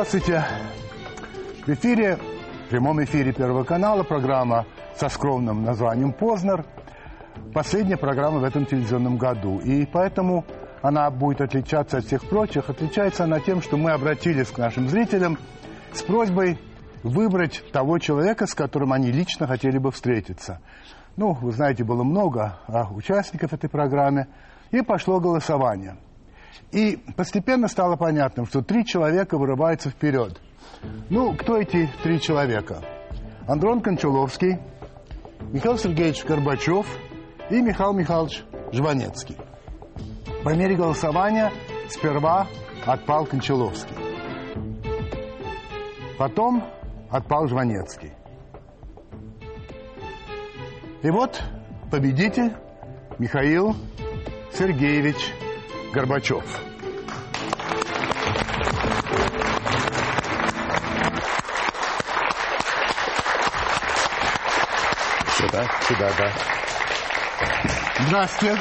Здравствуйте. В эфире, в прямом эфире Первого канала программа со скромным названием «Познер». Последняя программа в этом телевизионном году. И поэтому она будет отличаться от всех прочих. Отличается она тем, что мы обратились к нашим зрителям с просьбой выбрать того человека, с которым они лично хотели бы встретиться. Ну, вы знаете, было много а, участников этой программы. И пошло голосование. И постепенно стало понятным, что три человека вырываются вперед. Ну, кто эти три человека? Андрон Кончаловский, Михаил Сергеевич Горбачев и Михаил Михайлович Жванецкий. По мере голосования сперва отпал Кончаловский. Потом отпал Жванецкий. И вот победитель Михаил Сергеевич Горбачев. Сюда, сюда, да. Здравствуйте.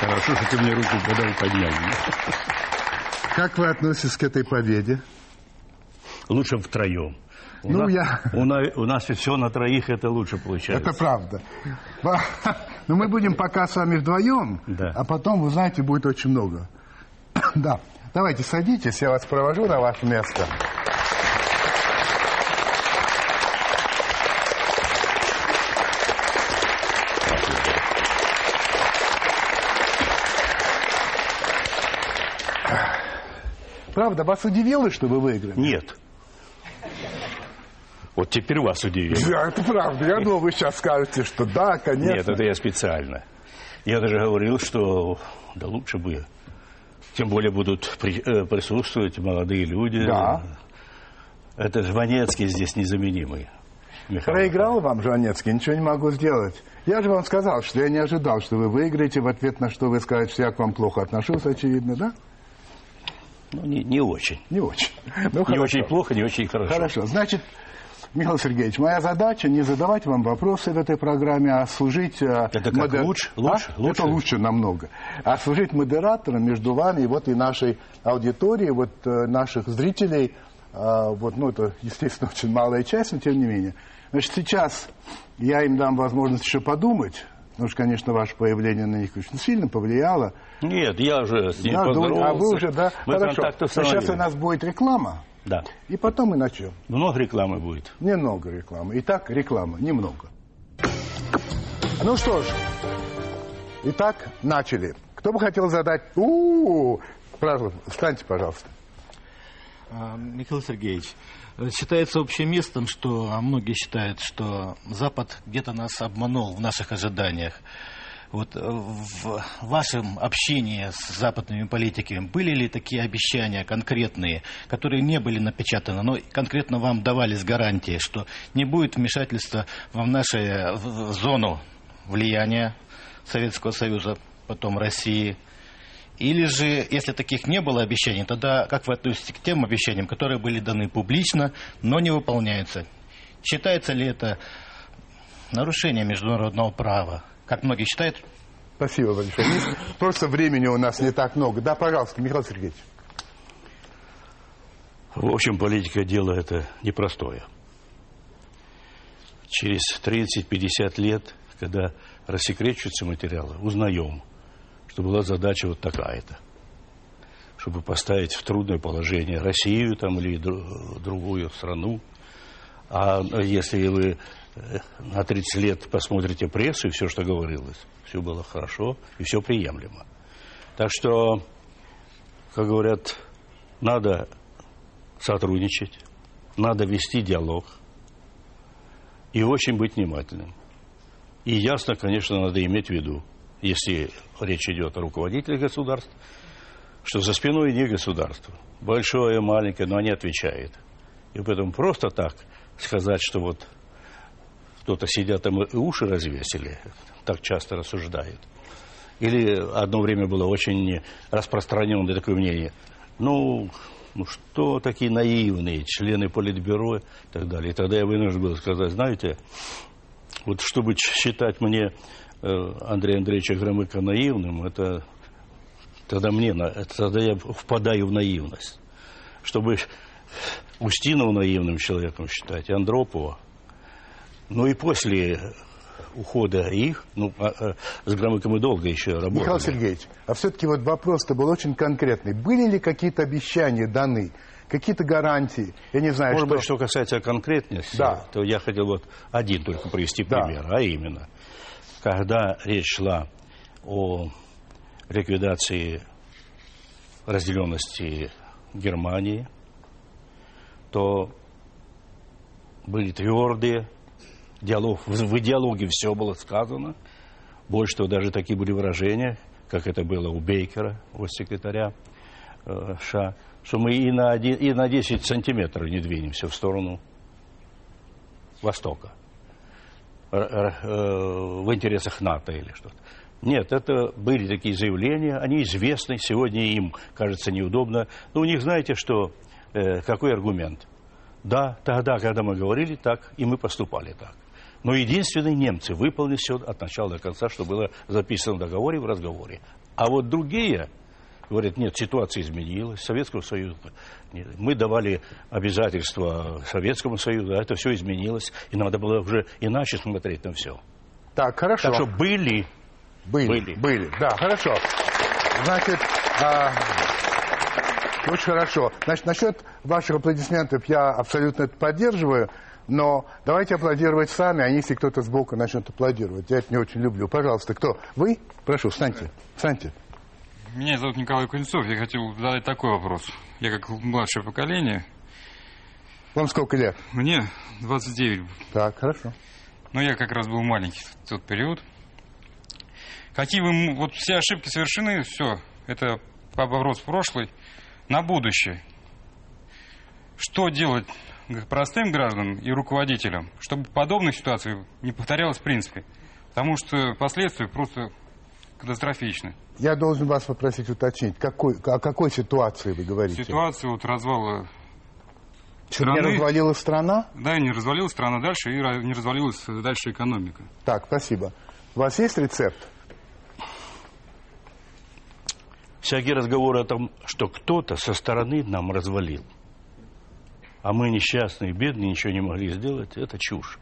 Хорошо, что ты мне руку подал поднял. Как вы относитесь к этой победе? Лучше втроем. У Ну, нас, я- У, на- у нас все на троих это лучше получается. Это правда. Но мы будем пока с вами вдвоем, Да. а потом, вы знаете, будет очень много. Да. Давайте садитесь, я вас провожу на ваше место. Правда, вас удивило, что вы выиграли? Нет. Вот теперь вас удивило. Да, это правда. Я думал, вы сейчас скажете, что да, конечно. Нет, это я специально. Я даже говорил, что да лучше бы. Тем более будут при- э, присутствовать молодые люди. Да. Это Жванецкий здесь незаменимый. Михаил. Проиграл вам, Жванецкий, ничего не могу сделать. Я же вам сказал, что я не ожидал, что вы выиграете, в ответ на что вы скажете, что я к вам плохо отношусь, очевидно, да? Ну, не, не очень. Не очень. Ну, Не хорошо. очень плохо, не очень хорошо. Хорошо. Значит, Михаил Сергеевич, моя задача не задавать вам вопросы в этой программе, а служить... э, Это как, лучше? А? Лучше? Лучше? Это лучше намного. А служить модератором между вами и вот и нашей аудиторией, вот э, наших зрителей. А, вот, ну, это, естественно, очень малая часть, но тем не менее. Значит, сейчас я им дам возможность еще подумать, потому что, конечно, ваше появление на них очень сильно повлияло. Нет, я уже с ним думаю, поздоровался. а вы уже, да? Мы Хорошо. Сейчас у нас будет реклама, Да. и потом мы начнем. Много рекламы будет. Немного рекламы. Итак, реклама. Немного. Ну что ж. Итак, начали. Кто бы хотел задать... У-у-у! Пожалуйста, встаньте, пожалуйста. А, Михаил Сергеевич, считается общеместным, что а многие считают, что Запад где-то нас обманул в наших ожиданиях. Вот э, в вашем общении с западными политиками были ли такие обещания конкретные, которые не были напечатаны, но конкретно вам давались гарантии, что не будет вмешательства в нашу зону влияния Советского Союза, потом России, или же, если таких не было обещаний, тогда как вы относитесь к тем обещаниям, которые были даны публично, но не выполняются? Считается ли это нарушением международного права? Как многие считают, Спасибо большое. Просто времени у нас не так много. Да, пожалуйста, Михаил Сергеевич. В общем, политика дело это непростое. Через 30-50 лет, когда рассекречиваются материалы, узнаем, что была задача вот такая-то. Чтобы поставить в трудное положение Россию там, или дру- другую страну. А если вы на 30 лет посмотрите прессу и все, что говорилось, все было хорошо и все приемлемо. Так что, как говорят, надо сотрудничать, надо вести диалог и очень быть внимательным. И ясно, конечно, надо иметь в виду, если речь идет о руководителях государств, что за спиной не государство. Большое, маленькое, но они отвечают. И поэтому просто так сказать, что вот кто-то сидят там и уши развесили, так часто рассуждают. Или одно время было очень распространенное такое мнение. Ну, ну что такие наивные члены политбюро и так далее. И тогда я вынужден был сказать, знаете, вот чтобы считать мне э, Андрея Андреевича Громыка наивным, это тогда мне, это тогда я впадаю в наивность. чтобы Устинова наивным человеком считать, и Андропова. Ну и после ухода их, ну, а, а, с Громыком мы долго еще работали. Михаил Сергеевич, а все-таки вот вопрос-то был очень конкретный. Были ли какие-то обещания даны, какие-то гарантии? Я не знаю, Может что... быть, что касается конкретности, Да. то я хотел вот один только привести Да. пример, а именно, когда речь шла о ликвидации разделенности Германии, то были твердые диалог, в, диалоге все было сказано. Больше того, даже такие были выражения, как это было у Бейкера, у секретаря э, США, что мы и на, один, и на 10 сантиметров не двинемся в сторону Востока. Р- р- э, в интересах НАТО или что-то. Нет, это были такие заявления, они известны, сегодня им кажется неудобно. Но у них, знаете, что, э, какой аргумент? Да, тогда, когда мы говорили так, и мы поступали так. Но единственные немцы выполнили все от начала до конца, что было записано в договоре, в разговоре. А вот другие говорят, нет, ситуация изменилась, Советского Союза. нет. Мы давали обязательства Советскому Союзу, а это все изменилось, и надо было уже иначе смотреть на все. Так, хорошо. Так что были Были, Были. были. Да, хорошо. Значит, а, очень хорошо. Значит, насчет ваших аплодисментов я абсолютно это поддерживаю, но давайте аплодировать сами, а если кто-то сбоку начнет аплодировать. Я это не очень люблю. Пожалуйста, кто? Вы? Прошу, встаньте. Встаньте. Меня зовут Николай Кузнецов. Я хотел задать такой вопрос. Я как младшее поколение, Вам сколько лет? мне 29, Так, хорошо. но я как раз был маленький в тот период. Какие вы, вот все ошибки совершены, все, это вопрос прошлый, на будущее. Что делать простым гражданам и руководителям, чтобы подобных ситуаций не повторялось в принципе? Потому что последствия просто катастрофичны. Я должен вас попросить уточнить, какой, о какой ситуации вы говорите? Ситуация вот развала не страны- развалила страна? Да, не развалилась страна дальше, и не развалилась дальше экономика. Так, спасибо. У вас есть рецепт? всякие разговоры о том, что кто-то со стороны нам развалил. А мы несчастные, бедные, ничего не могли сделать, это чушь.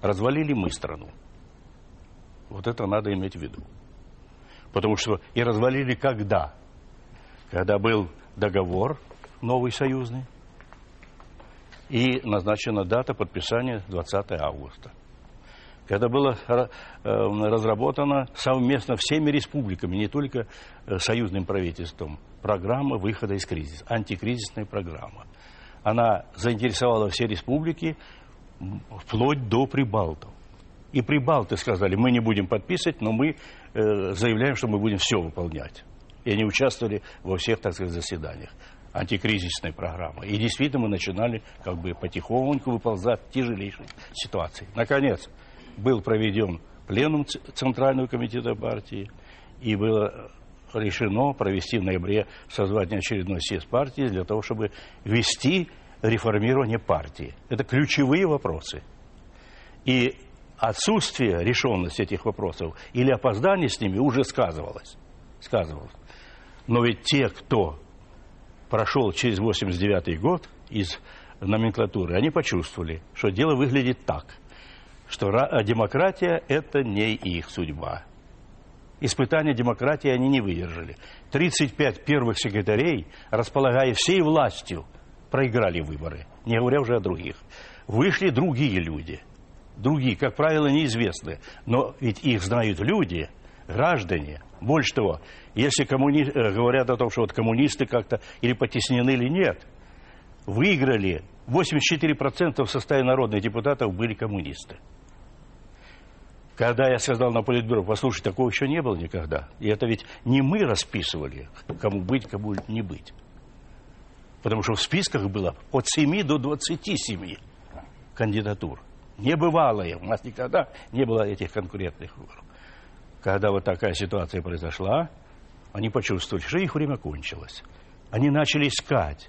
Развалили мы страну. Вот это надо иметь в виду. Потому что и развалили когда? Когда был договор новый союзный, и назначена дата подписания 20 августа. Когда было ра- э, разработано совместно всеми республиками, не только э, союзным правительством, программа выхода из кризиса, антикризисная программа. Она заинтересовала все республики вплоть до Прибалтов. И Прибалты сказали, мы не будем подписывать, но мы э, заявляем, что мы будем все выполнять. И они участвовали во всех, так сказать, заседаниях антикризисной программы. И действительно мы начинали как бы потихоньку выползать в тяжелейшей ситуации. Наконец, был проведен пленум Центрального комитета партии, и было решено провести в ноябре созвание очередной съезд партии для того, чтобы вести реформирование партии. Это ключевые вопросы. И отсутствие решенности этих вопросов или опоздание с ними уже сказывалось. сказывалось. Но ведь те, кто прошел через 89 год из номенклатуры, они почувствовали, что дело выглядит так, что ра- демократия – это не их судьба. Испытания демократии они не выдержали. 35 первых секретарей, располагая всей властью, проиграли выборы, не говоря уже о других. Вышли другие люди, другие, как правило, неизвестные, но ведь их знают люди, граждане. Больше того, если коммуни... э, говорят о том, что вот коммунисты как-то или потеснены, или нет, выиграли 84% в составе народных депутатов были коммунисты. Когда я сказал на Политбюро, послушай, такого еще не было никогда. И это ведь не мы расписывали, кому быть, кому не быть. Потому что в списках было от 7 до 27 кандидатур. Небывалое. У нас никогда не было этих конкурентных выборов. Когда вот такая ситуация произошла, они почувствовали, что их время кончилось. Они начали искать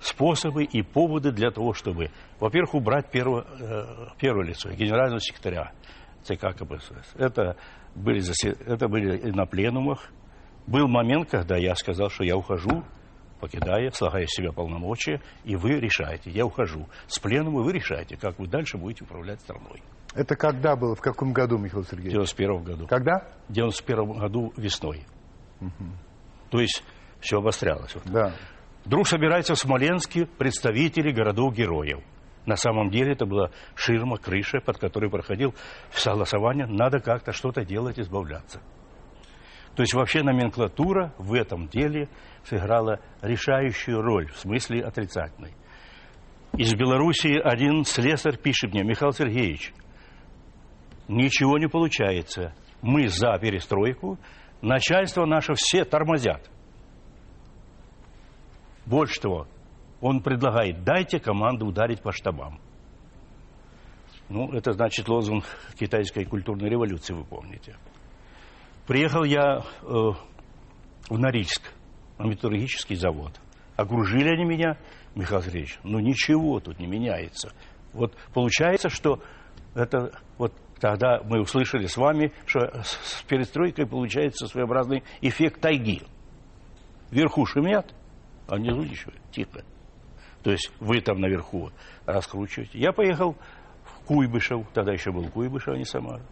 способы и поводы для того, чтобы, во-первых, убрать первое, э, первое лицо, генерального секретаря ЦК КПСС. Это были, засе- это были на пленумах. Был момент, когда я сказал, что я ухожу покидая, слагая из себя полномочия, и вы решаете, я ухожу. С пленума вы решаете, как вы дальше будете управлять страной. Это когда было, в каком году, Михаил В Сергеевич? 91 году. Когда? В 91 году весной. То есть все обострялось. Да. Вдруг собираются в Смоленске представители городов-героев. На самом деле это была ширма, крыша, под которой проходил согласование. Надо как-то что-то делать, избавляться. То есть вообще номенклатура в этом деле сыграла решающую роль, в смысле отрицательной. Из Белоруссии один слесарь пишет мне, Михаил Сергеевич, ничего не получается. Мы за перестройку, начальство наше все тормозят. Больше того, он предлагает, дайте команду ударить по штабам. Ну, это значит лозунг китайской культурной революции, вы помните. Приехал я э, в Норильск, на металлургический завод. Окружили они меня, Михаил Сергеевич, ну ничего тут не меняется. Вот получается, что это вот тогда мы услышали с вами, что с перестройкой получается своеобразный эффект тайги. Вверху шумят, а внизу ничего, тихо. То есть вы там наверху раскручиваете. Я поехал в Куйбышев, тогда еще был Куйбышев, а не Самара.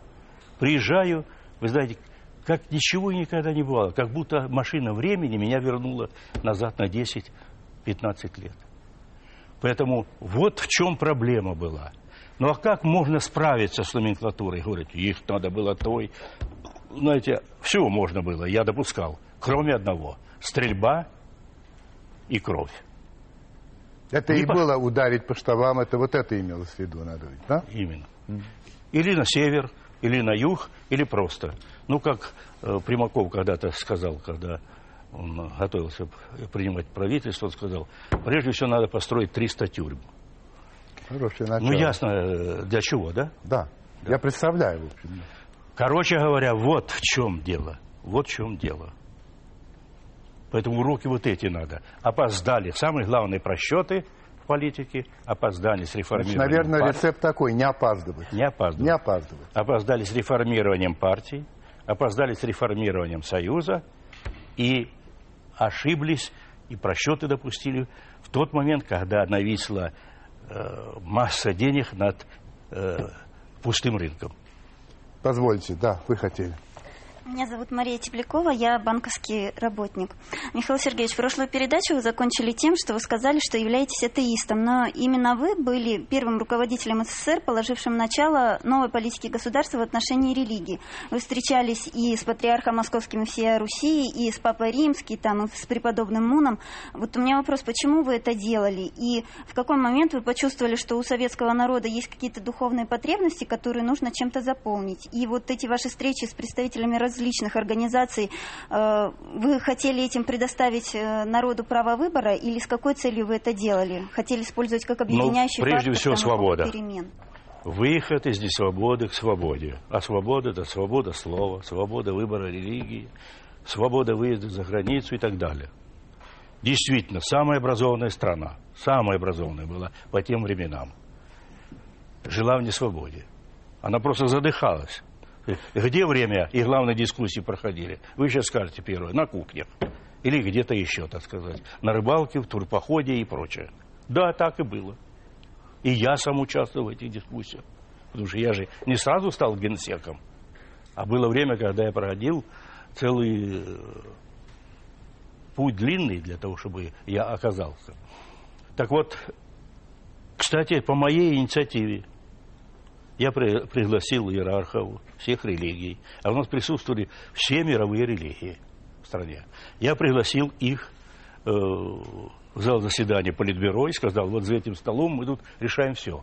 Приезжаю, вы знаете, как ничего никогда не бывало. Как будто машина времени меня вернула назад на 10-15 лет. Поэтому вот в чем проблема была. Ну а как можно справиться с номенклатурой? Говорят, их надо было той. Знаете, все можно было, я допускал. Кроме одного. Стрельба и кровь. Это Не и по- было ударить по штабам, это вот это имелось в виду, надо ведь, да? Именно. Или на север, или на юг, или просто. Ну, как э, Примаков когда-то сказал, когда он готовился принимать правительство, он сказал, прежде всего надо построить 300 тюрьм. Хорошее начало. Ну, ясно, э, для чего, да? Да. Я представляю, в общем. Короче говоря, вот в чем дело. Вот в чем дело. Поэтому уроки вот эти надо. Опоздали. Самые главные просчеты в политике. Опоздали с Значит, реформированием наверное, партии. рецепт такой, не опаздывать. Не опаздывали. Не опаздывать. опоздали с реформированием партии, опоздали с реформированием Союза и ошиблись и просчеты допустили в тот момент, когда нависла э, масса денег над э, пустым рынком. Позвольте, да, вы хотели. Меня зовут Мария Теплякова, я банковский работник. Михаил Сергеевич, прошлую передачу вы закончили тем, что вы сказали, что являетесь атеистом, но именно вы были первым руководителем СССР, положившим начало новой политике государства в отношении религии. Вы встречались и с патриархом московским всея Руси, и с Папой Римским, там, и с преподобным Муном. Вот у меня вопрос, почему вы это делали? И в какой момент вы почувствовали, что у советского народа есть какие-то духовные потребности, которые нужно чем-то заполнить? И вот эти ваши встречи с представителями различных организаций, э, вы хотели этим предоставить э, народу право выбора или с какой целью вы это делали? Хотели использовать как объединяющий Ну, прежде всего, свобода. перемен? Выход из несвободы к свободе. А свобода – это свобода слова, свобода выбора религии, свобода выезда за границу и так далее. Действительно, самая образованная страна, самая образованная была по тем временам, жила в несвободе. Она просто задыхалась. Где время и главные дискуссии проходили? Вы сейчас скажете первое, на кухнях. Или где-то еще, так сказать. На рыбалке, в турпоходе и прочее. Да, так и было. И я сам участвовал в этих дискуссиях. Потому что я же не сразу стал генсеком. А было время, когда я проходил целый э, путь длинный для того, чтобы я оказался. Так вот, кстати, по моей инициативе я при- пригласил иерархов всех религий, а у нас присутствовали все мировые религии в стране. Я пригласил их э, в зал заседания Политбюро и сказал, вот за этим столом мы тут решаем все.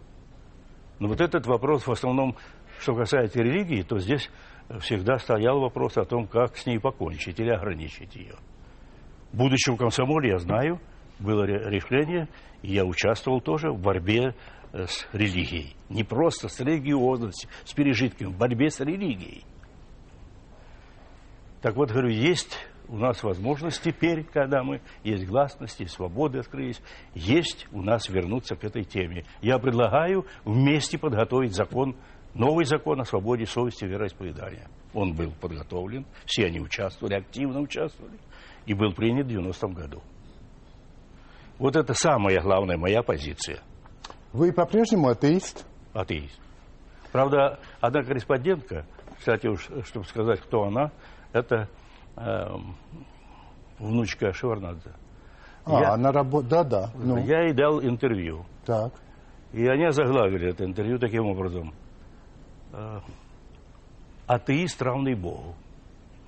Но вот этот вопрос в основном, что касается религии, то здесь всегда стоял вопрос о том, как с ней покончить или ограничить ее. В комсомоле, я знаю, было ре- решение, и я участвовал тоже в борьбе э, с религией. Не просто с религиозностью, с пережитками, в борьбе с религией. Так вот, говорю, есть у нас возможность теперь, когда мы, есть гласность, есть свободы открылись, есть у нас вернуться к этой теме. Я предлагаю вместе подготовить закон, новый закон о свободе совести и вероисповедания. Он был подготовлен, все они участвовали, активно участвовали, и был принят в 90-м году. Вот это самая главная моя позиция. Вы по-прежнему атеист? Атеист. Правда, одна корреспондентка, кстати, уж, чтобы сказать, кто она, это э, внучка Шеварнадзе. А, Я- она работает... Да-да. Ну, Я ей дал интервью. так. И они озаглавили это интервью таким образом. Э, Атеист равный Богу.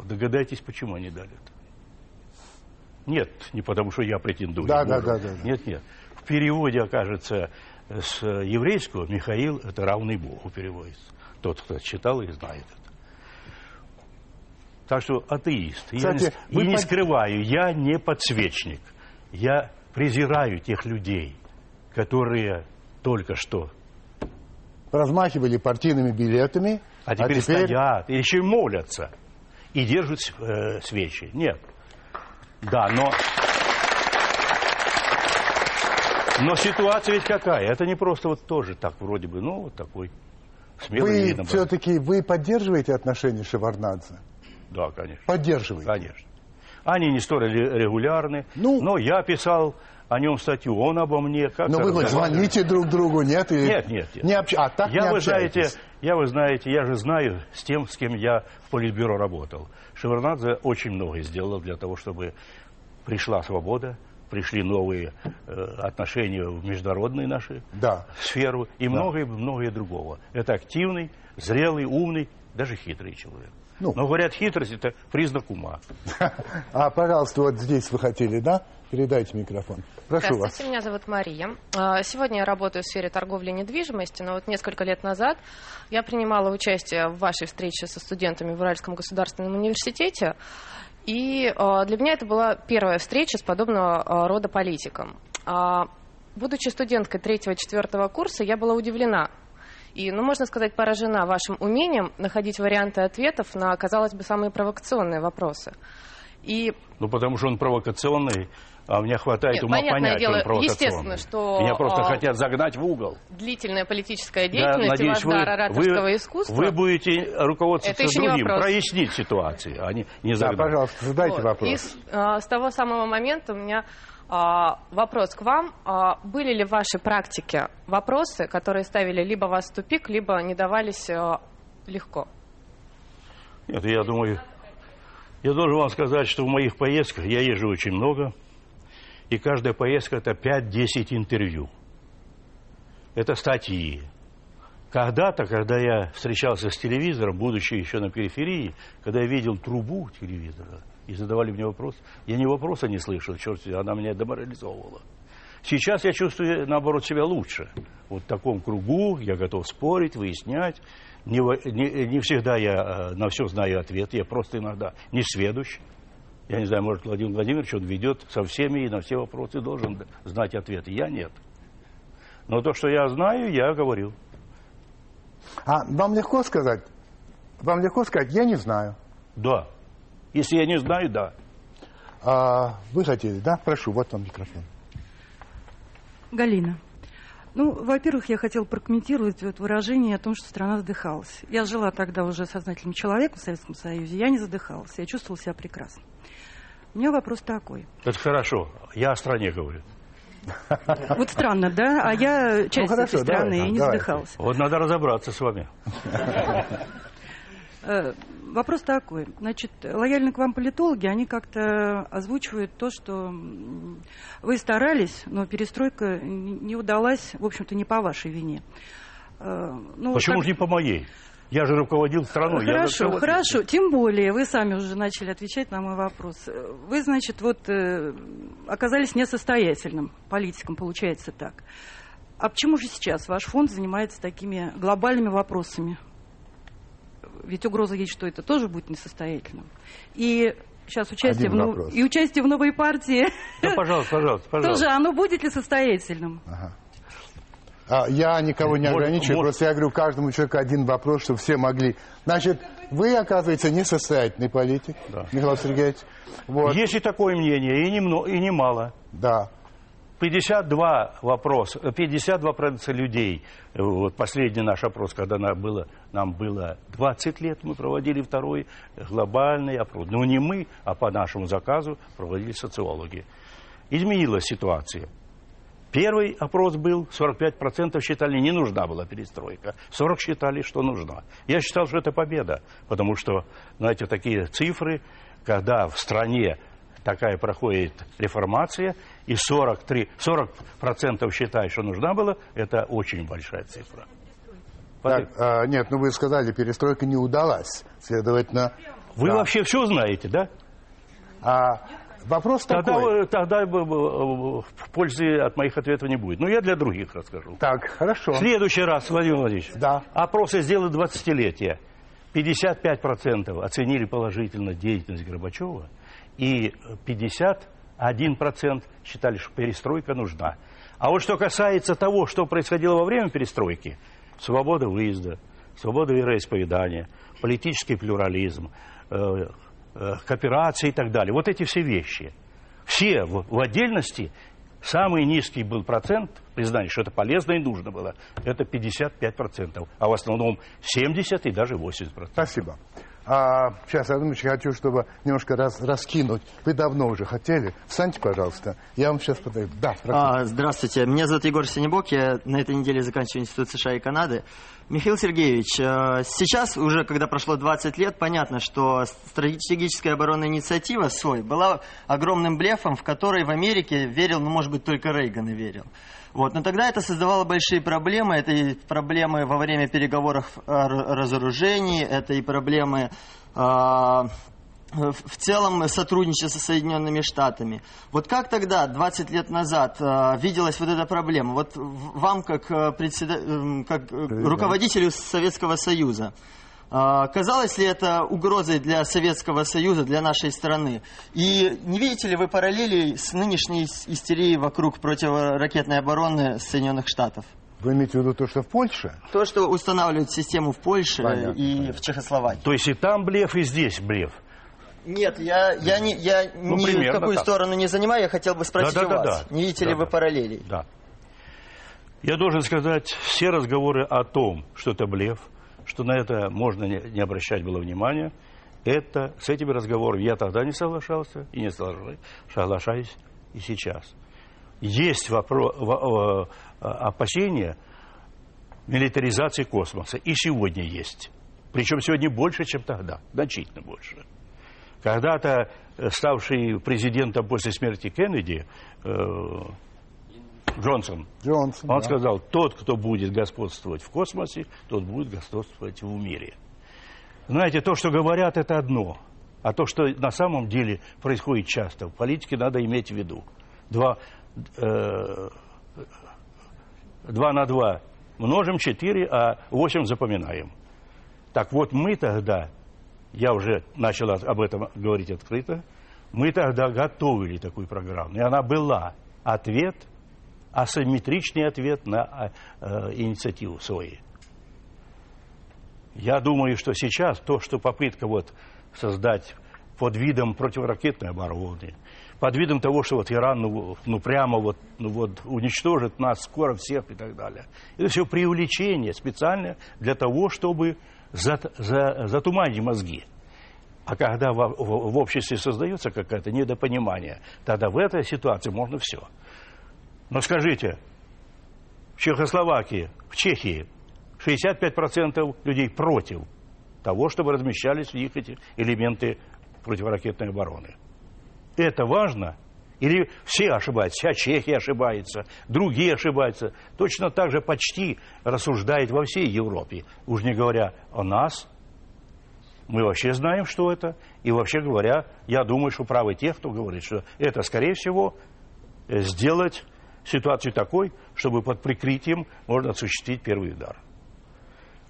Догадайтесь, почему они дали это. Нет, не потому что я претендую. Да, да, да, да, да. Нет, нет. В переводе, окажется, с еврейского Михаил это равный Богу переводится. Тот, кто читал и знает это. Так что атеист. Я Кстати, не, вы и не под- скрываю, я не подсвечник. Я презираю тех людей, которые только что Размахивали партийными билетами, а теперь, стоят, и еще и молятся, и держат э, свечи. Нет. Да, но... Но ситуация ведь какая? Это не просто вот тоже так вроде бы, ну, вот такой смелый Вы все-таки вы поддерживаете отношения Шеварнадзе? Да, конечно. Поддерживаете. Конечно. Они не столь ре- регулярны, Ну. но я писал о нем статью, он обо мне. Как Но вы хоть звоните друг другу, нет? Или... Нет, нет, нет. Не общ- А так я, не вы знаете, я, вы знаете, я же знаю с тем, с кем я в Политбюро работал. Шеварнадзе очень многое сделал для того, чтобы пришла свобода, пришли новые э, отношения в международные наши Да. сферу и многое-многое другого. Это активный, зрелый, умный, даже хитрый человек. Ну. Но говорят, хитрость это признак ума. А, пожалуйста, вот здесь вы хотели, да? Передайте микрофон. Прошу вас. Здравствуйте, меня зовут Мария. А, Сегодня я работаю в сфере торговли недвижимостью, но вот несколько лет назад я принимала участие в вашей встрече со студентами в Уральском государственном университете, и а, для меня это была первая встреча с подобного а, рода политиком. А, Будучи студенткой третьего-четвертого курса, я была удивлена и, ну, можно сказать, поражена вашим умением находить варианты ответов на, казалось бы, самые провокационные вопросы. И Ну, потому что он провокационный, а мне хватает Нет, ума понять, дело, провокационный. естественно, что, Меня просто а, хотят загнать в угол. длительная политическая Я деятельность надеюсь, и ваш дар вы, ораторского вы, искусства. вы будете руководствоваться Это другим, вопрос. прояснить ситуацию, а не, не Да, загнать. пожалуйста, задайте Вот. вопрос. И с, а, с того самого момента у меня а, вопрос к вам. А, были ли в вашей практике вопросы, которые ставили либо вас в тупик, либо не давались а, легко? Нет, я думаю, я должен вам сказать, что в моих поездках я езжу очень много, и каждая поездка это 5-10 интервью. Это статьи. Когда-то, когда я встречался с телевизором, будучи еще на периферии, когда я видел трубу телевизора, и задавали мне вопрос, я ни вопроса не слышал, черт, она меня деморализовывала. Сейчас я чувствую, наоборот, себя лучше. Вот в таком кругу я готов спорить, выяснять. Не, не- не всегда я э, на все знаю ответ, я просто иногда не сведущ. Я не знаю, может, Владимир Владимирович, он ведет со всеми и на все вопросы должен знать ответы. Я нет. Но то, что я знаю, я говорю. А вам легко сказать? Вам легко сказать, я не знаю. Да. Если я не знаю, да. А вы хотели, да? Прошу, вот вам микрофон. Галина. Ну, во-первых, я хотела прокомментировать вот выражение о том, что страна задыхалась. Я жила тогда уже сознательным человеком в Советском Союзе, я не задыхалась, я чувствовала себя прекрасно. У меня вопрос такой. Это хорошо. Я о стране говорю. Вот странно, да? А я часть Ну, хорошо, этой страны давай, и не давай. задыхалась. Вот надо разобраться с вами. Э, Вопрос такой. Значит, лояльно к вам политологи, они как-то озвучивают то, что вы старались, но перестройка не удалась, в общем-то, не по вашей вине. Э, ну, Почему как- же не по моей? Я же руководил страной. я Хорошо, руководил. хорошо. Тем более, вы сами уже начали отвечать на мой вопрос. Э, Вы, значит, вот оказались несостоятельным политиком, получается так. А почему же сейчас ваш фонд занимается такими глобальными вопросами? Ведь угроза есть, что это тоже будет несостоятельным. И сейчас участие, Один в, ну- вопрос. и участие в новой партии Да, пожалуйста, пожалуйста, тоже, пожалуйста. оно будет ли состоятельным? А, я никого не ограничиваю, может- просто я говорю каждому человеку один вопрос, чтобы все могли. Значит, вы, оказывается, несостоятельный политик, Да. Михаил Сергеевич. Вот, Есть и такое мнение, и, немно, и немало. да. 52 вопроса, э, 52% людей, э, вот последний наш опрос, когда нам было, нам было 20 лет, мы проводили второй глобальный опрос. Но не мы, а по нашему заказу проводили социологи. изменилась ситуация. Первый опрос был, 45% считали, не нужна была перестройка. 40% считали, что нужна. Я считал, что это победа, потому что, знаете, такие цифры, когда в стране такая проходит реформация, и 43, 40% считают, что нужна была, это очень большая цифра. Так, а, нет, ну вы сказали, перестройка не удалась. Следовательно... Вы да. вообще все знаете, да? А вопрос Тогда, такой. тогда э, э, пользы от моих ответов не будет. Ну, я для других расскажу. Так, хорошо. В следующий раз, Владимир Владимирович, Да. опросы сделали 20-летие. 55% оценили положительно деятельность Горбачева, и 51% считали, что перестройка нужна. А вот что касается того, что происходило во время перестройки, свобода выезда, свобода вероисповедания, политический плюрализм, э, э, кооперация и так далее, вот эти все вещи, все в, в отдельности, самый низкий был процент признания, что это полезно и нужно было, это 55%, а в основном 70% и даже 80%. Спасибо. А, сейчас, я думаю, хочу, чтобы немножко раз, раскинуть. Вы давно уже хотели. Встаньте, пожалуйста. Я вам сейчас подаю. Да, прошу. А, здравствуйте, меня зовут Егор Синебок, я на этой неделе заканчиваю Институт США и Канады. Михаил Сергеевич, э, сейчас, уже когда прошло 20 лет, понятно, что стратегическая оборонная инициатива СОЙ была огромным блефом, в который в Америке верил, ну, может быть, только Рейган и верил. Вот. Но тогда это создавало большие проблемы. Это и проблемы во время переговоров о разоружении, это и проблемы а, в целом сотрудничество со Соединенными Штатами. Вот как тогда, 20 лет назад, э, виделась вот эта проблема? Вот вам, как, э, председа- как э, руководителю Советского Союза, э, казалось ли это угрозой для Советского Союза, для нашей страны? И не видите ли вы параллели с нынешней ис- истерией вокруг противоракетной обороны Соединенных Штатов? Вы имеете в виду то, что в Польше? То, что устанавливают систему в Польше Понятно, и понятно. в Чехословакии. То есть и там блеф, и здесь блеф. Нет, я, я, не, я Ну, ни примерно какую так. сторону не занимаю, я хотел бы спросить у Да-да-да-да. вас. Не видите ли Да-да. вы параллелей? Да. Я должен сказать, все разговоры о том, что это блеф, что на это можно не, обращать было внимания, это с этими разговорами я тогда не соглашался и не соглашаюсь, и сейчас. Есть вопро- во- э, опасения милитаризации космоса. И сегодня есть. Причем сегодня больше, чем тогда. Значительно больше. Когда-то э, ставший президентом после смерти Кеннеди э, Джонсон, Джонсон. он да. сказал, тот, кто будет господствовать в космосе, тот будет господствовать в мире. Знаете, то, что говорят, это одно. А то, что на самом деле происходит часто, в политике надо иметь в виду. Два, э, два на два множим четыре, а восемь запоминаем. Так вот, мы тогда, я уже начал об этом говорить открыто, мы тогда готовили такую программу. И она была ответ, асимметричный ответ на э, инициативу своей. Я думаю, что сейчас то, что попытка вот создать под видом противоракетной обороны, под видом того, что вот Иран ну, ну, прямо вот, ну, вот уничтожит нас скоро всех и так далее. Это все преувеличение специально для того, чтобы зат- за- затуманить мозги. А когда в, в- в обществе создается какое-то недопонимание, тогда в этой ситуации можно все. Но скажите, в Чехословакии, в Чехии 65% людей против того, чтобы размещались в них эти элементы противоракетной обороны. Это важно? Или все ошибаются, вся Чехия ошибается, другие ошибаются. Точно так же почти рассуждает во всей Европе. Уж не говоря о нас, мы вообще знаем, что это. И вообще говоря, я думаю, что правы те, кто говорит, что это, скорее всего, сделать ситуацию такой, чтобы под прикрытием можно осуществить первый удар.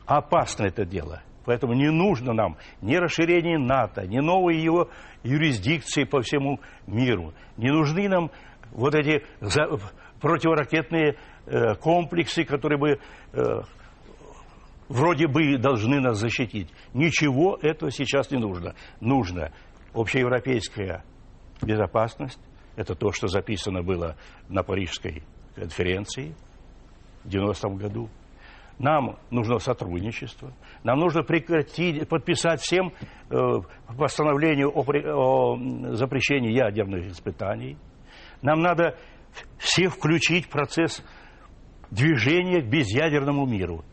Опасно это дело. Поэтому не нужно нам ни расширение НАТО, ни новые его юрисдикции по всему миру. Не нужны нам вот эти за- противоракетные э, комплексы, которые бы э, вроде бы должны нас защитить. Ничего этого сейчас не нужно. Нужно общеевропейская безопасность. Это то, что записано было на Парижской конференции в 90-м году. Нам нужно сотрудничество. Нам нужно прекратить, подписать всем э, постановление о, о, запрещении ядерных испытаний. Нам надо все включить в процесс движения к безъядерному миру.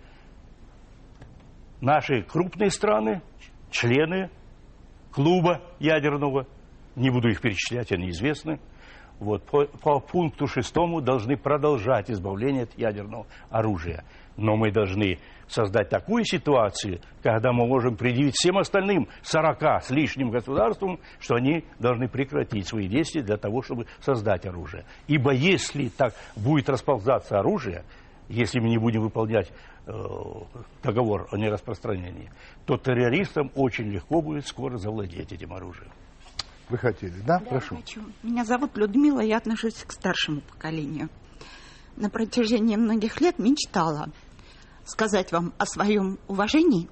Наши крупные страны, члены клуба ядерного, не буду их перечислять, они известны, вот, по, по пункту шестому должны продолжать избавление от ядерного оружия. Но мы должны создать такую ситуацию, когда мы можем предъявить всем остальным 40 с лишним государствам, что они должны прекратить свои действия для того, чтобы создать оружие. Ибо если так будет расползаться оружие, если мы не будем выполнять э, договор о нераспространении, то террористам очень легко будет скоро завладеть этим оружием. Вы хотели, да? Да, Прошу. хочу. Меня зовут Людмила, я отношусь к старшему поколению. На протяжении многих лет мечтала сказать вам о своем уважении,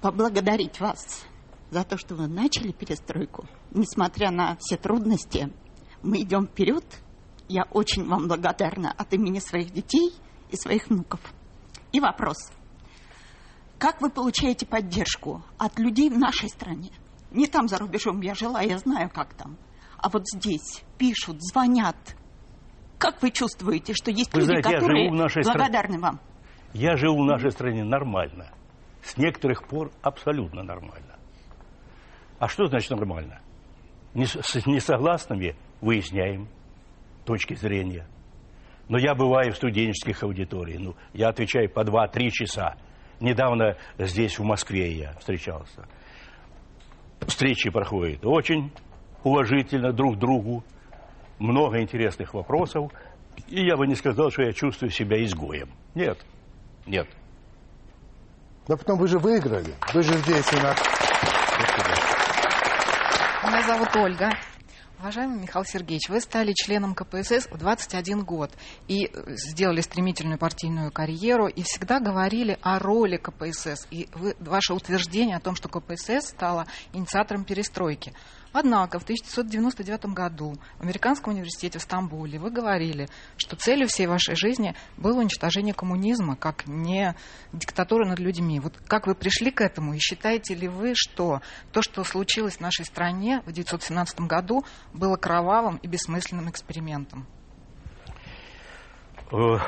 поблагодарить вас за то, что вы начали перестройку. Несмотря на все трудности, мы идем вперед. Я очень вам благодарна от имени своих детей и своих внуков. И вопрос. Как вы получаете поддержку от людей в нашей стране? Не там за рубежом я жила, я знаю, как там. А вот здесь пишут, звонят. Как вы чувствуете, что есть Вы люди, знаете, которые нашей стране. благодарны вам? Я живу в нашей стране нормально. С некоторых пор абсолютно нормально. А что значит нормально? Не с несогласными выясняем точки зрения. Но я бываю в студенческих аудиториях. Ну, я отвечаю по 2-3 часа. Недавно здесь, в Москве, я встречался. Встречи проходят очень уважительно друг к другу. Много интересных вопросов. И я бы не сказал, что я чувствую себя изгоем. Нет. Нет. Но потом вы же выиграли. Вы же здесь у нас. Меня зовут Ольга. Уважаемый Михаил Сергеевич, вы стали членом КПСС в 21 год и э, сделали стремительную партийную карьеру и всегда говорили о роли КПСС. И вы, ваше утверждение о том, что КПСС стала инициатором перестройки. Однако в 1999 году в Американском университете в Стамбуле вы говорили, что целью всей вашей жизни было уничтожение коммунизма, как не диктатура над людьми. Вот как вы пришли к этому и считаете ли вы, что то, что случилось в нашей стране в 1917 году, было кровавым и бессмысленным экспериментом? Э,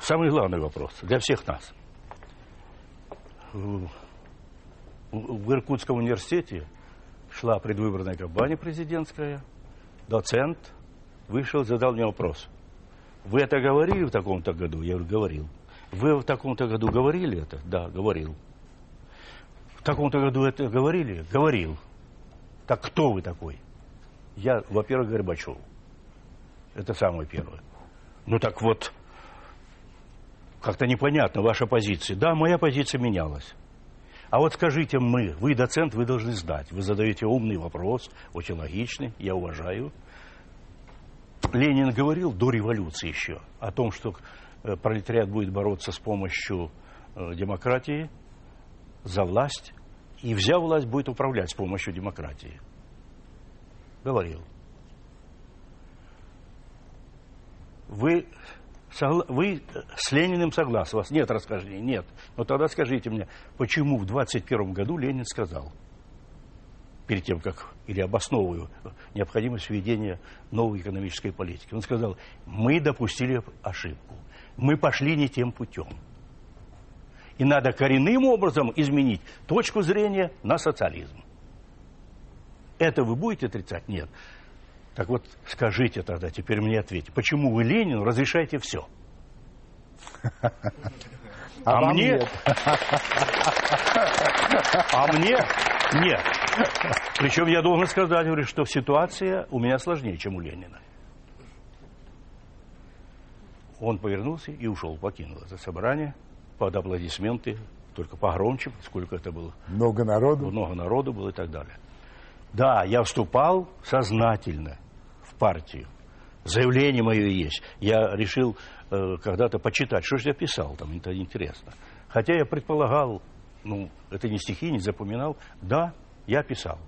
Самый главный вопрос для всех нас. В в Иркутском университете шла предвыборная кампания президентская. Доцент вышел, задал мне вопрос. Вы это говорили в таком-то году? Я говорю, говорил. Вы в таком-то году говорили это? Да, говорил. В таком-то году это говорили? Говорил. Так кто вы такой? Я, во-первых, Горбачев. Это самое первое. Ну так вот, как-то непонятно ваша позиция. Да, моя позиция менялась. А вот скажите мы, вы доцент, вы должны знать. Вы задаете умный вопрос, очень логичный, я уважаю. Ленин говорил до революции еще о том, что э, пролетариат будет бороться с помощью э, демократии за власть, и взяв власть, будет управлять с помощью демократии. Говорил. Вы, вы с Лениным согласны? У вас нет расхождений? Нет. Но тогда скажите мне, почему в 21 году Ленин сказал, перед тем, как, или обосновываю необходимость введения новой экономической политики, он сказал, мы допустили ошибку, мы пошли не тем путем. И надо коренным образом изменить точку зрения на социализм. Это вы будете отрицать? Нет. Так вот, скажите тогда, теперь мне ответьте, почему вы Ленину разрешаете все? А вам мне? нет. А мне нет. Причем я должен сказать, говорю, что ситуация у меня сложнее, чем у Ленина. Он повернулся и ушел, покинул это собрание под аплодисменты, только погромче, сколько это было. Много народу. Много народу было и так далее. Да, я вступал сознательно партию. Заявление мое есть. Я решил э, когда-то почитать, что же я писал там, это интересно. Хотя я предполагал, ну, это не стихи, не запоминал. Да, я писал.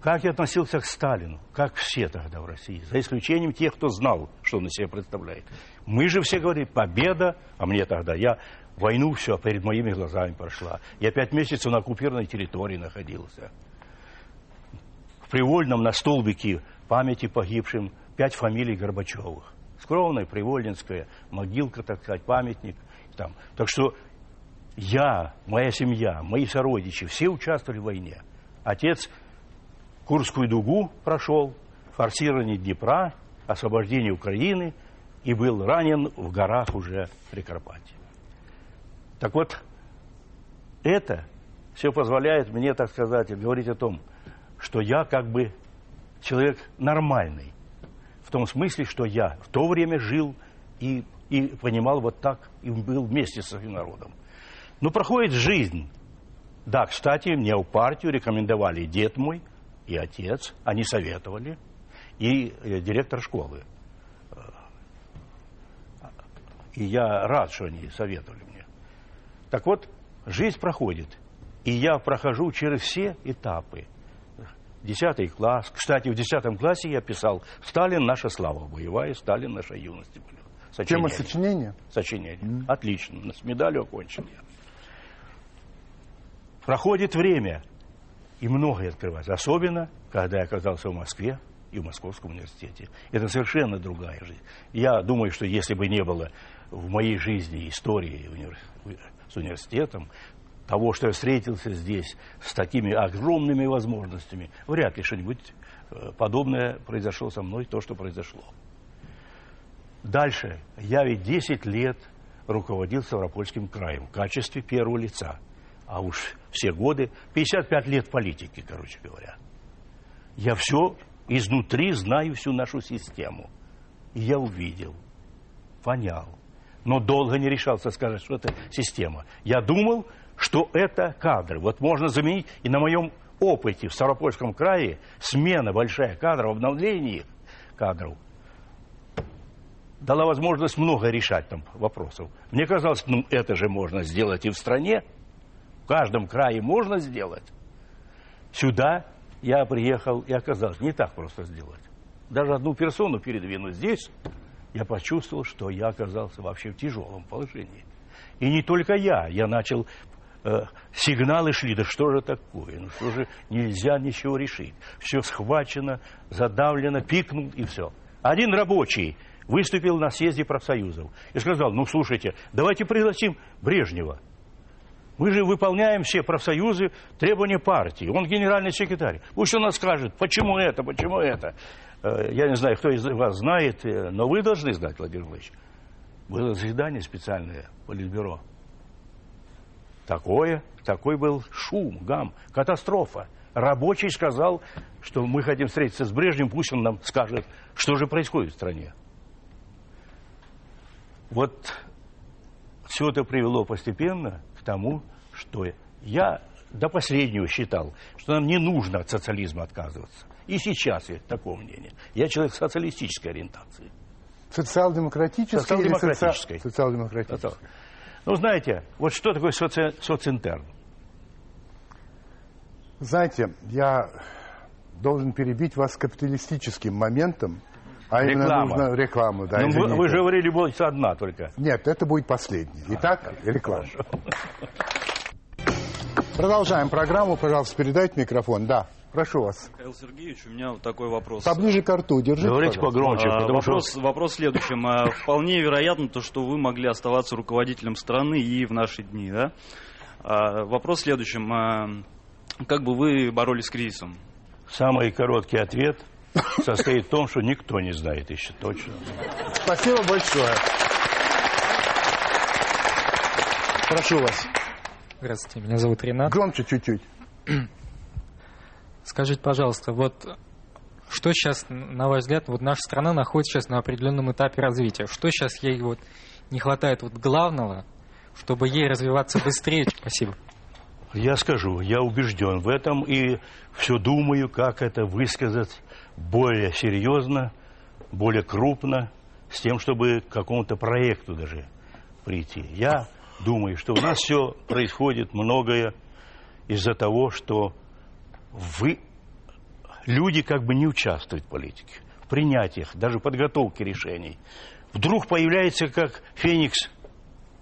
Как я относился к Сталину? Как все тогда в России, за исключением тех, кто знал, что он из себя представляет. Мы же все говорили, победа, а мне тогда, я войну все перед моими глазами прошла. Я пять месяцев на оккупированной территории находился. Привольном на столбике памяти погибшим пять фамилий Горбачевых. Скромная, Привольнинская, могилка, так сказать, памятник. Там. Так что я, моя семья, мои сородичи, все участвовали в войне. Отец Курскую дугу прошел, форсирование Днепра, освобождение Украины и был ранен в горах уже при Карпате. Так вот, это все позволяет мне, так сказать, говорить о том, что я как бы человек нормальный. В том смысле, что я в то время жил и, и понимал вот так, и был вместе со своим народом. Но проходит жизнь. Да, кстати, мне в партию рекомендовали дед мой и отец, они советовали, и э, директор школы. И я рад, что они советовали мне. Так вот, жизнь проходит, и я прохожу через все этапы – Десятый класс. Кстати, в десятом классе я писал «Сталин – наша слава боевая, Сталин – наша юность». Сочинение. Тема сочинения? Сочинение. Mm. Отлично. С медалью окончил я. Проходит время, и многое открывается. Особенно, когда я оказался в Москве и в Московском университете. Это совершенно другая жизнь. Я думаю, что если бы не было в моей жизни истории с университетом, того, что я встретился здесь с такими огромными возможностями, вряд ли что-нибудь э, подобное произошло со мной, то, что произошло. Дальше. Я ведь 10 лет руководил Ставропольским краем в качестве первого лица. А уж все годы, 55 лет политики, короче говоря. Я все изнутри знаю всю нашу систему. И я увидел, понял. Но долго не решался сказать, что это система. Я думал, что это кадры. Вот можно заменить, и на моем опыте в Ставропольском крае смена большая кадров, обновление кадров дала возможность много решать там вопросов. Мне казалось, ну это же можно сделать и в стране, в каждом крае можно сделать. Сюда я приехал и оказалось, не так просто сделать. Даже одну персону передвинуть здесь, я почувствовал, что я оказался вообще в тяжелом положении. И не только я, я начал сигналы шли, да что же такое, ну что же нельзя ничего решить. Все схвачено, задавлено, пикнул и все. Один рабочий выступил на съезде профсоюзов и сказал, ну слушайте, давайте пригласим Брежнева. Мы же выполняем все профсоюзы, требования партии. Он генеральный секретарь. Пусть он нас скажет, почему это, почему это. Э, я не знаю, кто из вас знает, э, но вы должны знать, Владимир Владимирович. Было заседание специальное, Политбюро. Такое, такой был шум, гам, катастрофа. Рабочий сказал, что мы хотим встретиться с Брежневым, пусть он нам скажет, что же происходит в стране. Вот все это привело постепенно к тому, что я до последнего считал, что нам не нужно от социализма отказываться. И сейчас я такого мнения. Я человек социалистической ориентации. Социал-демократической? Социал-демократической. Социал-демократической. Ну, знаете, вот что такое соци... социнтерн? Знаете, я должен перебить вас капиталистическим моментом, а реклама. именно нужно рекламу. Да, ну, вы, вы же говорили, будет одна только. Нет, это будет последний. Итак, реклама. Продолжаем программу. Пожалуйста, передайте микрофон. Да. Прошу вас. Михаил Сергеевич, у меня вот такой вопрос. Поближе к рту держите. Говорите погромче. А, вопрос, что... вопрос в следующем. А, вполне вероятно то, что вы могли оставаться руководителем страны и в наши дни, да? А, вопрос в следующем. А, как бы вы боролись с кризисом? Самый короткий ответ состоит в том, что никто не знает еще точно. Спасибо большое. Прошу вас. Здравствуйте, меня зовут Ренат. Громче чуть-чуть. Скажите, пожалуйста, вот что сейчас, на ваш взгляд, вот наша страна находится сейчас на определенном этапе развития. Что сейчас ей вот не хватает вот главного, чтобы ей развиваться быстрее? Спасибо. Я скажу, я убежден в этом и все думаю, как это высказать более серьезно, более крупно, с тем, чтобы к какому-то проекту даже прийти. Я думаю, что у нас все происходит многое из-за того, что вы, люди как бы не участвуют в политике, в принятиях, даже в подготовке решений. Вдруг появляется как феникс,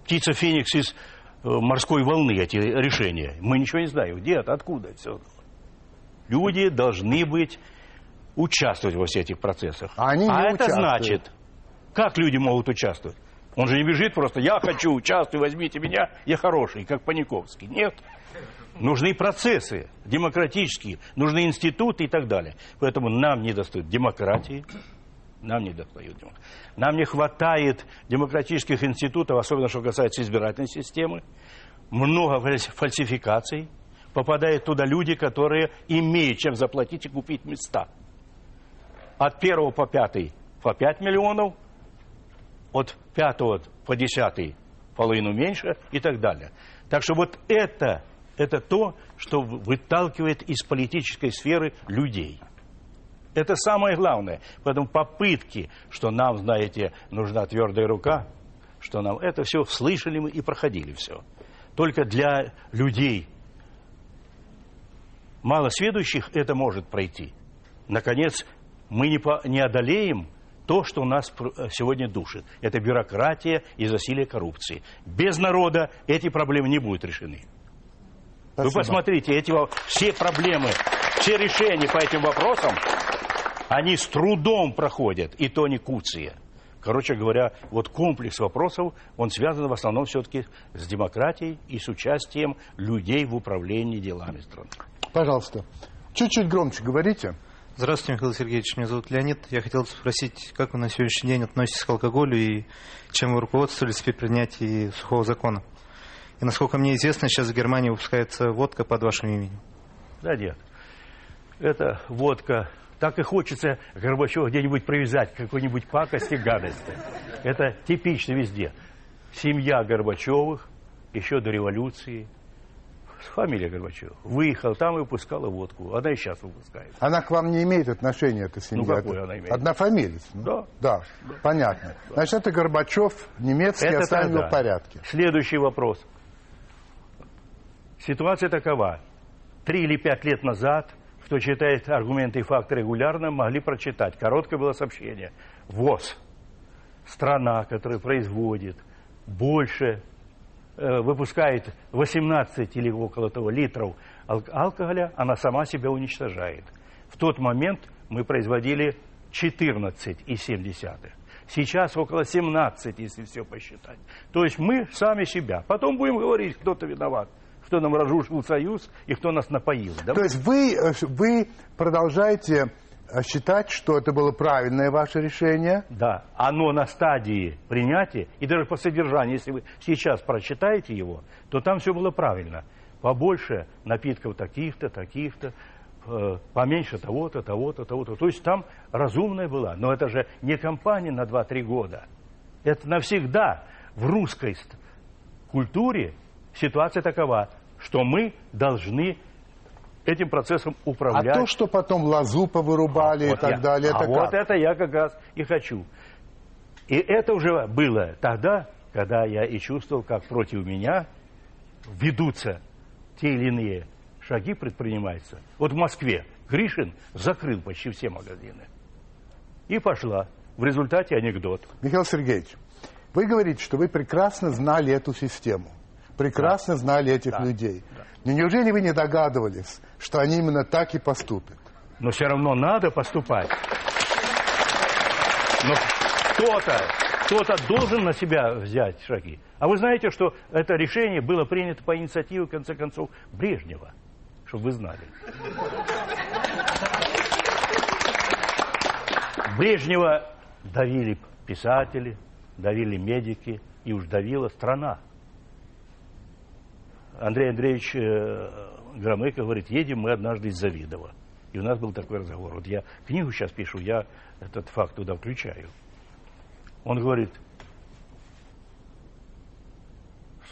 птица феникс из э, морской волны эти решения. Мы ничего не знаем, где это, откуда это все. Люди должны быть участвовать во всех этих процессах. А они не а это участвуют. значит, как люди могут участвовать? Он же не бежит просто, я хочу участвовать, возьмите меня, я хороший, как Паниковский. Нет. Нужны процессы демократические, нужны институты и так далее. Поэтому нам не достает демократии, нам не достает демократии. Нам не хватает демократических институтов, особенно что касается избирательной системы. Много фальс- фальсификаций. Попадают туда люди, которые имеют чем заплатить и купить места. От первого по пятый по 5 миллионов, от пятого по десятый половину меньше и так далее. Так что вот это, это то, что выталкивает из политической сферы людей. Это самое главное. Поэтому попытки, что нам, знаете, нужна твердая рука, что нам это все слышали мы и проходили все. Только для людей малосведущих это может пройти. Наконец, мы не, по, не одолеем то, что нас пр- сегодня душит. Это бюрократия и засилие коррупции. Без народа эти проблемы не будут решены. Вы Спасибо. посмотрите, эти все проблемы, все решения по этим вопросам, они с трудом проходят, и то не куция. Короче говоря, вот комплекс вопросов, он связан в основном все-таки с демократией и с участием людей в управлении делами страны. Пожалуйста. Чуть-чуть громче говорите. Здравствуйте, Михаил Сергеевич. Меня зовут Леонид. Я хотел спросить, как вы на сегодняшний день относитесь к алкоголю и чем вы руководствовались при принятии сухого закона? И насколько мне известно, сейчас в Германии выпускается водка под вашим именем. Да нет. Это водка. Так и хочется Горбачева где-нибудь привязать к какой-нибудь пакости, гадости. Это типично везде. Семья Горбачевых еще до революции. Фамилия Горбачева. Выехал там и выпускала водку. Она и сейчас выпускает. Она к вам не имеет отношения, эта семья? Ну, какое Это она имеет? Однофамилец? ну? Да. Да, понятно. Значит, это Горбачев, немецкий, Это тогда. в порядке. Следующий вопрос. Ситуация такова. Три или пять лет назад, кто читает аргументы и факты регулярно, могли прочитать. Короткое было сообщение. ВОЗ. Страна, которая производит больше, э, выпускает 18 или около того литров ал- алкоголя, она сама себя уничтожает. В тот момент мы производили 14,7. Сейчас около 17, если все посчитать. То есть мы сами себя. Потом будем говорить, кто-то виноват, кто нам разрушил союз и кто нас напоил. Да? То есть вы, э, вы продолжаете э, считать, что это было правильное ваше решение? Да, оно на стадии принятия, и даже по содержанию, если вы сейчас прочитаете его, то там все было правильно. Побольше напитков таких-то, таких-то, э, поменьше того-то, того-то, того-то. То есть там разумная была. Но это же не компания на 2-3 года. Это навсегда в русской культуре ситуация такова, что мы должны этим процессом управлять. А то, что потом лазу повырубали и Вот так я- далее, а это вот как? это я как раз и хочу. И это уже было тогда, когда я и чувствовал, как против меня ведутся те или иные шаги предпринимаются. Вот в Москве Гришин закрыл почти все магазины. И пошла. В результате анекдот. Михаил Сергеевич, вы говорите, что вы прекрасно знали эту систему, прекрасно знали этих людей. Но неужели вы не догадывались, что они именно так и поступят? Но все равно надо поступать. Но кто-то, кто-то должен на себя взять шаги. А вы знаете, что это решение было принято по инициативе, в конце концов, Брежнева, чтобы вы знали. Брежнева давили писатели, давили медики, и уж давила страна. Андрей Андреевич э, Громыко говорит, едем мы однажды из Завидова. И у нас был такой разговор. Вот я книгу сейчас пишу, я этот факт туда включаю. Он говорит,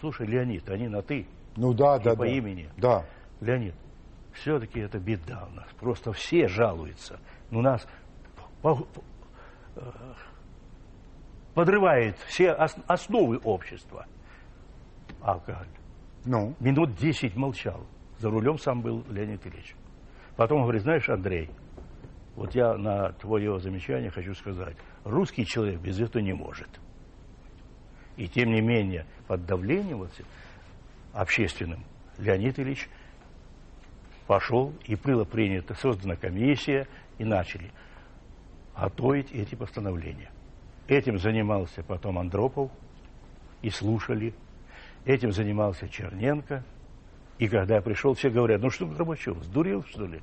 слушай, Леонид, они на «ты», Ну да, да, по да. имени. Да. Леонид, все-таки это беда у нас. Просто все жалуются. У нас э, подрывает все ос- основы общества. Алкоголь. Ну? Минут 10 молчал. За рулем сам был Леонид Ильич. Потом говорит, знаешь, Андрей, вот я на твое замечание хочу сказать, русский человек без этого не может. И тем не менее, под давлением вот общественным Леонид Ильич пошел, и было принято, создана комиссия, и начали готовить эти постановления. Этим занимался потом Андропов, и слушали. Этим занимался Черненко. И когда я пришел, все говорят, ну что Горбачев, сдурел, что ли?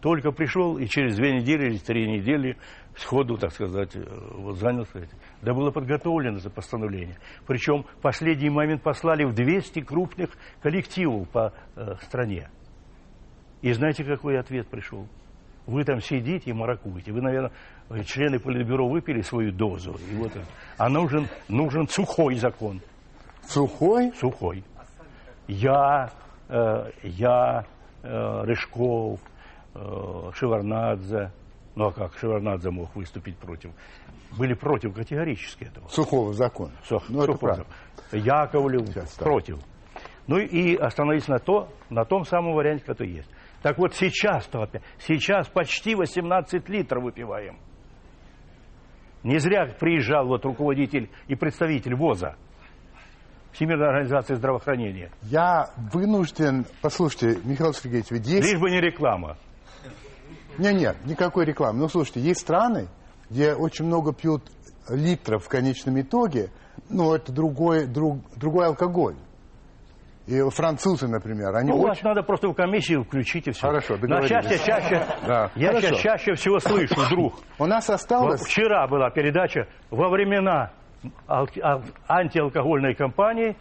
Только пришел, и через две недели или три недели сходу, так сказать, э, вот занялся этим. Да было подготовлено это постановление. Причем последний момент послали в 200 крупных коллективов по э, стране. И знаете, какой ответ пришел? Вы там сидите и маракуете. Вы, наверное, члены Политбюро выпили свою дозу. И вот, а нужен, нужен сухой закон. Сухой? Сухой. Я, э, я, э, Рыжков, э, Шеварнадзе. Ну а как Шеварнадзе мог выступить против? Были против категорически этого. Сухого закона. Сух, ну, это закона. Яковлев Сейчас, против. Ну и остановились на, то, на том самом варианте, который есть. Так вот сейчас-то опять, сейчас почти 18 литров выпиваем. Не зря приезжал вот руководитель и представитель ВОЗа, Всемирной организации здравоохранения. Я вынужден... Послушайте, Михаил Сергеевич, ведь есть... Лишь бы не реклама. Нет, никакой рекламы. Ну, слушайте, есть страны, где очень много пьют литров в конечном итоге, но это другой, друг, другой алкоголь. И французы, например, они ну, очень... вас надо просто в комиссию включить и все. Хорошо, На договорились. чаще, чаще, Да, я хорошо. сейчас чаще всего слышу, друг. У нас осталось... Вчера была передача во времена антиалкогольной кампании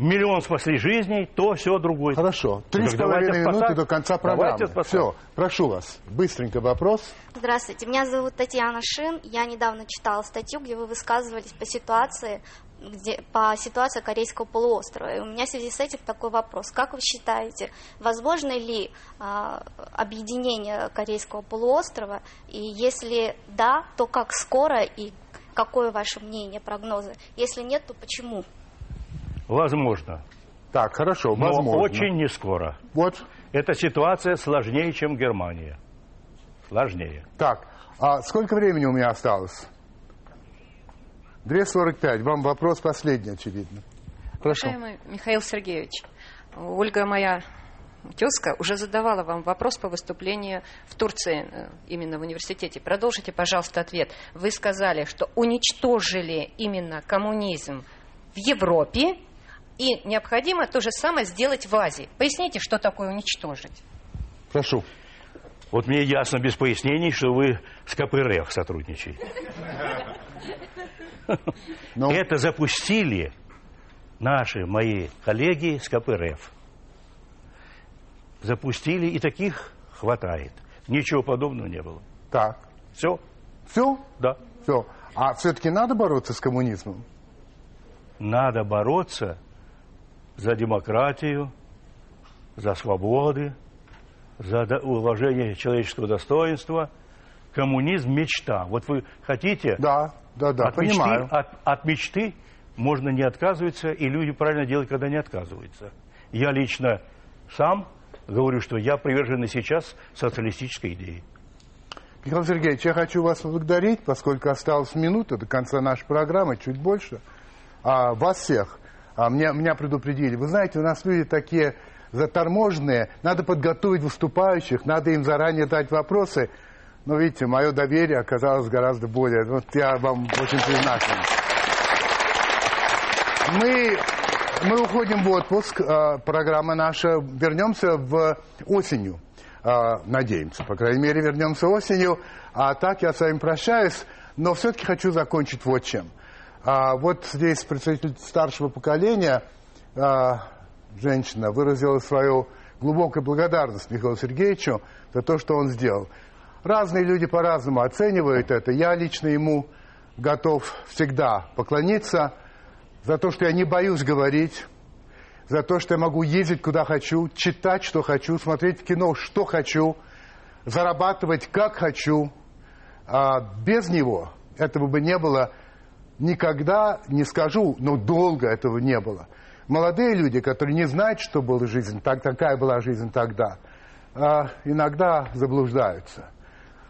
миллион спасли жизней, то все другое. Хорошо. Три Так с половиной минуты спасать. до конца программы. Все, прошу вас. Быстренько вопрос. Здравствуйте, меня зовут Татьяна Шин. Я недавно читала статью, где вы высказывались по ситуации, где, по ситуации Корейского полуострова. И у меня в связи с этим такой вопрос. Как вы считаете, возможно ли а, объединение Корейского полуострова? И если да, то как скоро и какое ваше мнение, прогнозы? Если нет, то почему? Возможно. Так, хорошо, Но возможно. очень не скоро. Вот. Эта ситуация сложнее, чем Германия. Сложнее. Так, а сколько времени у меня осталось? 2.45. Вам вопрос последний, очевидно. Прошу. Уважаемый Михаил Сергеевич, Ольга, моя тезка, уже задавала вам вопрос по выступлению в Турции, э, именно в университете. Продолжите, пожалуйста, ответ. Вы сказали, что уничтожили именно коммунизм в Европе, и необходимо то же самое сделать в Азии. Поясните, что такое уничтожить? Прошу. Вот мне ясно без пояснений, что вы с КПРФ сотрудничаете. Ну. Это запустили наши, мои коллеги с КПРФ. Запустили, и таких хватает. Ничего подобного не было. Так. Все? Все? Да. Все. А все-таки надо бороться с коммунизмом? Надо бороться за демократию, за свободы, за уважение человеческого достоинства. Коммунизм – мечта. Вот вы хотите... Да, да, да, от мечты, понимаю. от, от мечты можно не отказываться, и люди правильно делают, когда не отказываются. Я лично сам говорю, что я привержен и сейчас социалистической идее. Михаил Сергеевич, я хочу вас поблагодарить, поскольку осталась минута до конца нашей программы, чуть больше. А, вас всех. А, меня, меня предупредили. Вы знаете, у нас люди такие заторможенные. Надо подготовить выступающих, надо им заранее дать вопросы. Но видите, мое доверие оказалось гораздо более... Вот я вам очень признателен. Мы, мы уходим в отпуск. а, Программа наша. Вернемся в осенью. А, Надеемся, по крайней мере, вернемся осенью. А так я с вами прощаюсь. Но все-таки хочу закончить вот чем. А, Вот здесь представитель старшего поколения, женщина, выразила свою глубокую благодарность Михаилу Сергеевичу за то, что он сделал. Разные люди по-разному оценивают это. Я лично ему готов всегда поклониться за то, что я не боюсь говорить, за то, что я могу ездить куда хочу, читать, что хочу, смотреть кино, что хочу, зарабатывать, как хочу. А без него этого бы не было никогда, не скажу, но долго этого не было. Молодые люди, которые не знают, что была жизнь, так, такая была жизнь тогда, а, иногда заблуждаются.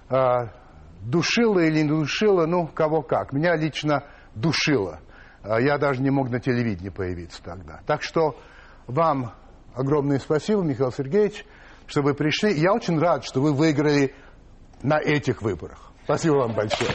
А, душило или не душило, ну, кого как. Меня лично душило. А, Я даже не мог на телевидении появиться тогда. Так что вам огромное спасибо, Михаил Сергеевич, что вы пришли. Я очень рад, что вы выиграли на этих выборах. Спасибо вам большое.